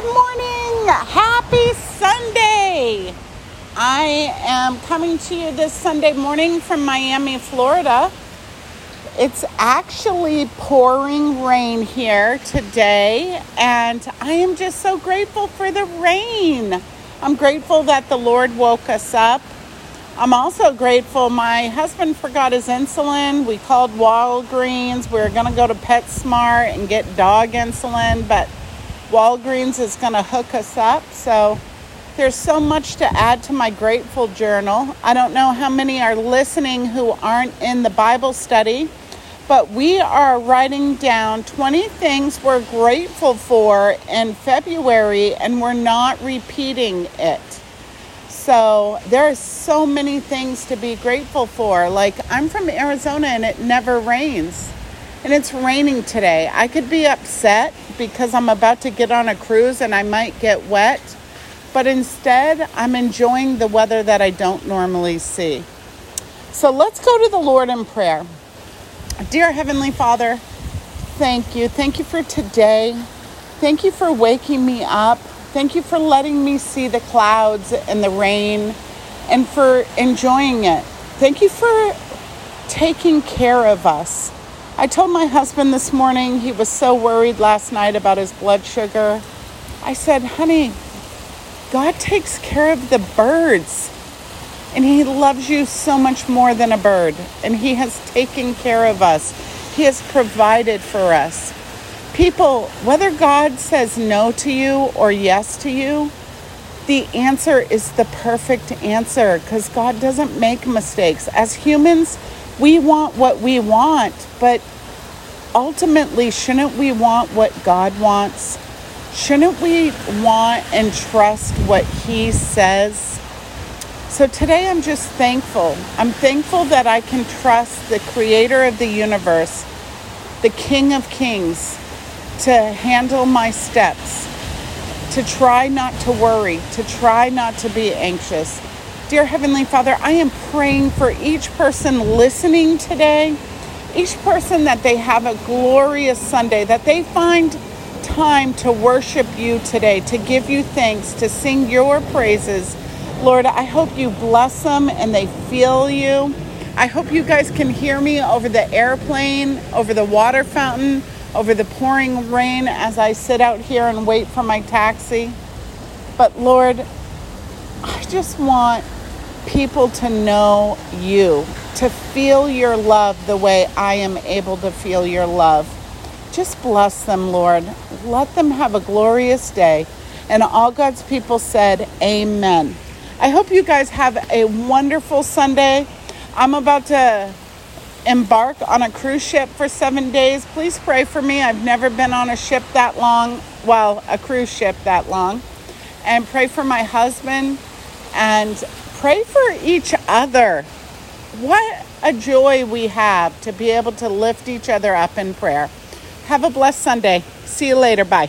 Good morning. Happy Sunday. I am coming to you this Sunday morning from Miami, Florida. It's actually pouring rain here today, and I am just so grateful for the rain. I'm grateful that the Lord woke us up. I'm also grateful my husband forgot his insulin. We called Walgreens. We are going to go to PetSmart and get dog insulin, but Walgreens is going to hook us up. So there's so much to add to my grateful journal. I don't know how many are listening who aren't in the Bible study, but we are writing down 20 things we're grateful for in February and we're not repeating it. So there are so many things to be grateful for. Like I'm from Arizona and it never rains and it's raining today. I could be upset because I'm about to get on a cruise and I might get wet, but instead, I'm enjoying the weather that I don't normally see. So let's go to the Lord in prayer. Dear Heavenly Father, thank you. Thank you for today. Thank you for waking me up. Thank you for letting me see the clouds and the rain and for enjoying it. Thank you for taking care of us. I told my husband this morning, he was so worried last night about his blood sugar. I said, honey, God takes care of the birds. And He loves you so much more than a bird. And He has taken care of us, He has provided for us. People, whether God says no to you or yes to you, the answer is the perfect answer because God doesn't make mistakes. As humans, we want what we want, but ultimately, shouldn't we want what God wants? Shouldn't we want and trust what He says? So today I'm just thankful. I'm thankful that I can trust the creator of the universe, the King of Kings, to handle my steps, to try not to worry, to try not to be anxious Dear Heavenly Father, I am praying for each person listening today, each person that they have a glorious Sunday, that they find time to worship you today, to give you thanks, to sing your praises. Lord, I hope you bless them and they feel you. I hope you guys can hear me over the airplane, over the water fountain, over the pouring rain as I sit out here and wait for my taxi. But Lord, I just want people to know you, to feel your love the way I am able to feel your love. Just bless them, Lord. Let them have a glorious day. And all God's people said, Amen. I hope you guys have a wonderful Sunday. I'm about to embark on a cruise ship for seven days. Please pray for me. I've never been on a ship that long, well, a cruise ship that long. And pray for my husband and pray for each other. What a joy we have to be able to lift each other up in prayer. Have a blessed Sunday. See you later. Bye.